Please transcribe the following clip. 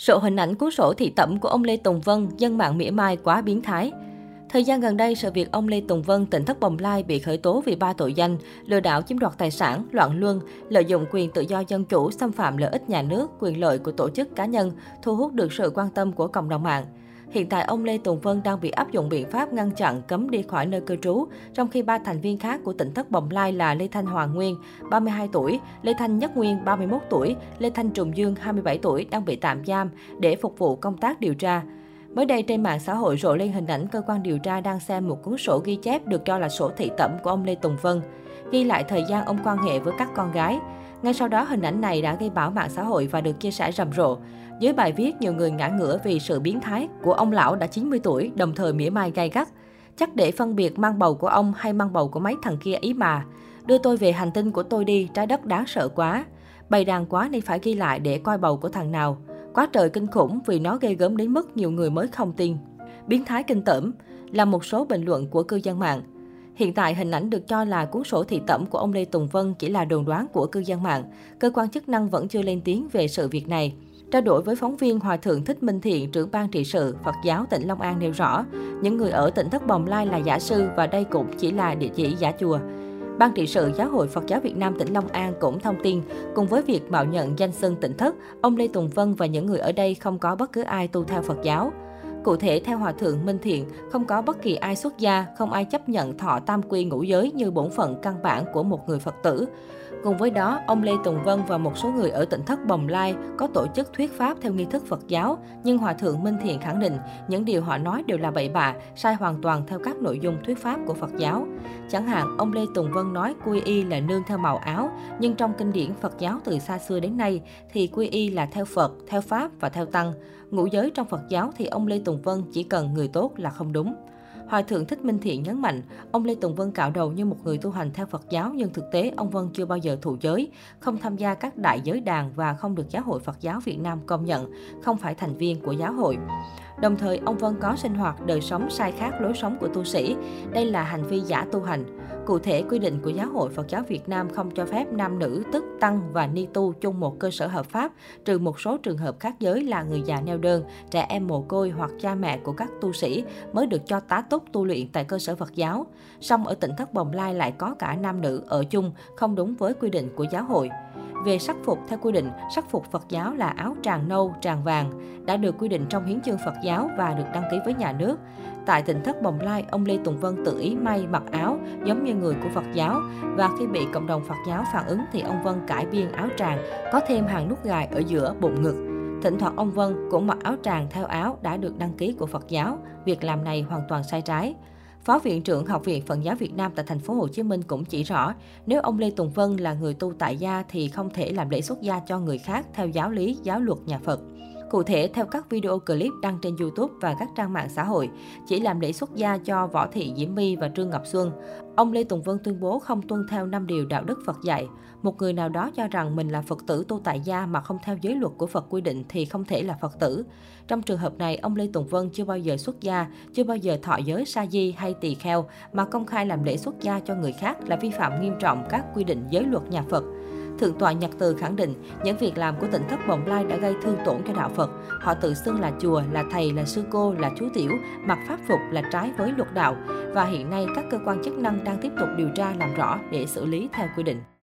Sổ hình ảnh cuốn sổ thị tẩm của ông Lê Tùng Vân, dân mạng mỉa mai quá biến thái. Thời gian gần đây, sự việc ông Lê Tùng Vân, tỉnh thất Bồng Lai bị khởi tố vì ba tội danh lừa đảo chiếm đoạt tài sản, loạn luân, lợi dụng quyền tự do dân chủ, xâm phạm lợi ích nhà nước, quyền lợi của tổ chức cá nhân, thu hút được sự quan tâm của cộng đồng mạng. Hiện tại, ông Lê Tùng Vân đang bị áp dụng biện pháp ngăn chặn cấm đi khỏi nơi cư trú, trong khi ba thành viên khác của tỉnh thất Bồng Lai là Lê Thanh Hoàng Nguyên, 32 tuổi, Lê Thanh Nhất Nguyên, 31 tuổi, Lê Thanh Trùng Dương, 27 tuổi đang bị tạm giam để phục vụ công tác điều tra. Mới đây trên mạng xã hội rộ lên hình ảnh cơ quan điều tra đang xem một cuốn sổ ghi chép được cho là sổ thị tẩm của ông Lê Tùng Vân, ghi lại thời gian ông quan hệ với các con gái. Ngay sau đó hình ảnh này đã gây bão mạng xã hội và được chia sẻ rầm rộ. Dưới bài viết, nhiều người ngã ngửa vì sự biến thái của ông lão đã 90 tuổi, đồng thời mỉa mai gay gắt. Chắc để phân biệt mang bầu của ông hay mang bầu của mấy thằng kia ý mà. Đưa tôi về hành tinh của tôi đi, trái đất đáng sợ quá. Bày đàn quá nên phải ghi lại để coi bầu của thằng nào. Quá trời kinh khủng vì nó gây gớm đến mức nhiều người mới không tin. Biến thái kinh tởm là một số bình luận của cư dân mạng. Hiện tại, hình ảnh được cho là cuốn sổ thị tẩm của ông Lê Tùng Vân chỉ là đồn đoán của cư dân mạng. Cơ quan chức năng vẫn chưa lên tiếng về sự việc này. Trao đổi với phóng viên Hòa Thượng Thích Minh Thiện, trưởng ban trị sự Phật giáo tỉnh Long An nêu rõ, những người ở tỉnh Thất Bồng Lai là giả sư và đây cũng chỉ là địa chỉ giả chùa. Ban trị sự Giáo hội Phật giáo Việt Nam tỉnh Long An cũng thông tin, cùng với việc mạo nhận danh xưng tỉnh thất, ông Lê Tùng Vân và những người ở đây không có bất cứ ai tu theo Phật giáo. Cụ thể, theo Hòa Thượng Minh Thiện, không có bất kỳ ai xuất gia, không ai chấp nhận thọ tam quy ngũ giới như bổn phận căn bản của một người Phật tử. Cùng với đó, ông Lê Tùng Vân và một số người ở tỉnh thất Bồng Lai có tổ chức thuyết pháp theo nghi thức Phật giáo, nhưng Hòa Thượng Minh Thiện khẳng định những điều họ nói đều là bậy bạ, sai hoàn toàn theo các nội dung thuyết pháp của Phật giáo. Chẳng hạn, ông Lê Tùng Vân nói quy y là nương theo màu áo, nhưng trong kinh điển Phật giáo từ xa xưa đến nay thì quy y là theo Phật, theo Pháp và theo Tăng. Ngũ giới trong Phật giáo thì ông Lê Tùng Vân chỉ cần người tốt là không đúng. Hòa thượng Thích Minh Thiện nhấn mạnh, ông Lê Tùng Vân cạo đầu như một người tu hành theo Phật giáo nhưng thực tế ông Vân chưa bao giờ thụ giới, không tham gia các đại giới đàn và không được Giáo hội Phật giáo Việt Nam công nhận, không phải thành viên của giáo hội. Đồng thời, ông Vân có sinh hoạt đời sống sai khác lối sống của tu sĩ. Đây là hành vi giả tu hành. Cụ thể, quy định của Giáo hội Phật giáo Việt Nam không cho phép nam nữ, tức tăng và ni tu chung một cơ sở hợp pháp, trừ một số trường hợp khác giới là người già neo đơn, trẻ em mồ côi hoặc cha mẹ của các tu sĩ mới được cho tá túc tu luyện tại cơ sở Phật giáo. Song ở tỉnh Thất Bồng Lai lại có cả nam nữ ở chung, không đúng với quy định của giáo hội. Về sắc phục, theo quy định, sắc phục Phật giáo là áo tràng nâu, tràng vàng, đã được quy định trong hiến chương Phật giáo và được đăng ký với nhà nước. Tại tỉnh thất Bồng Lai, ông Lê Tùng Vân tự ý may mặc áo giống như người của Phật giáo và khi bị cộng đồng Phật giáo phản ứng thì ông Vân cải biên áo tràng, có thêm hàng nút gài ở giữa bụng ngực. Thỉnh thoảng ông Vân cũng mặc áo tràng theo áo đã được đăng ký của Phật giáo. Việc làm này hoàn toàn sai trái. Phó viện trưởng Học viện Phật giáo Việt Nam tại thành phố Hồ Chí Minh cũng chỉ rõ, nếu ông Lê Tùng Vân là người tu tại gia thì không thể làm lễ xuất gia cho người khác theo giáo lý, giáo luật nhà Phật. Cụ thể, theo các video clip đăng trên YouTube và các trang mạng xã hội, chỉ làm lễ xuất gia cho Võ Thị Diễm My và Trương Ngọc Xuân. Ông Lê Tùng Vân tuyên bố không tuân theo năm điều đạo đức Phật dạy. Một người nào đó cho rằng mình là Phật tử tu tại gia mà không theo giới luật của Phật quy định thì không thể là Phật tử. Trong trường hợp này, ông Lê Tùng Vân chưa bao giờ xuất gia, chưa bao giờ thọ giới sa di hay tỳ kheo mà công khai làm lễ xuất gia cho người khác là vi phạm nghiêm trọng các quy định giới luật nhà Phật. Thượng tọa Nhật Từ khẳng định, những việc làm của tỉnh thất Bồng Lai đã gây thương tổn cho đạo Phật. Họ tự xưng là chùa, là thầy, là sư cô, là chú tiểu, mặc pháp phục là trái với luật đạo. Và hiện nay các cơ quan chức năng đang tiếp tục điều tra làm rõ để xử lý theo quy định.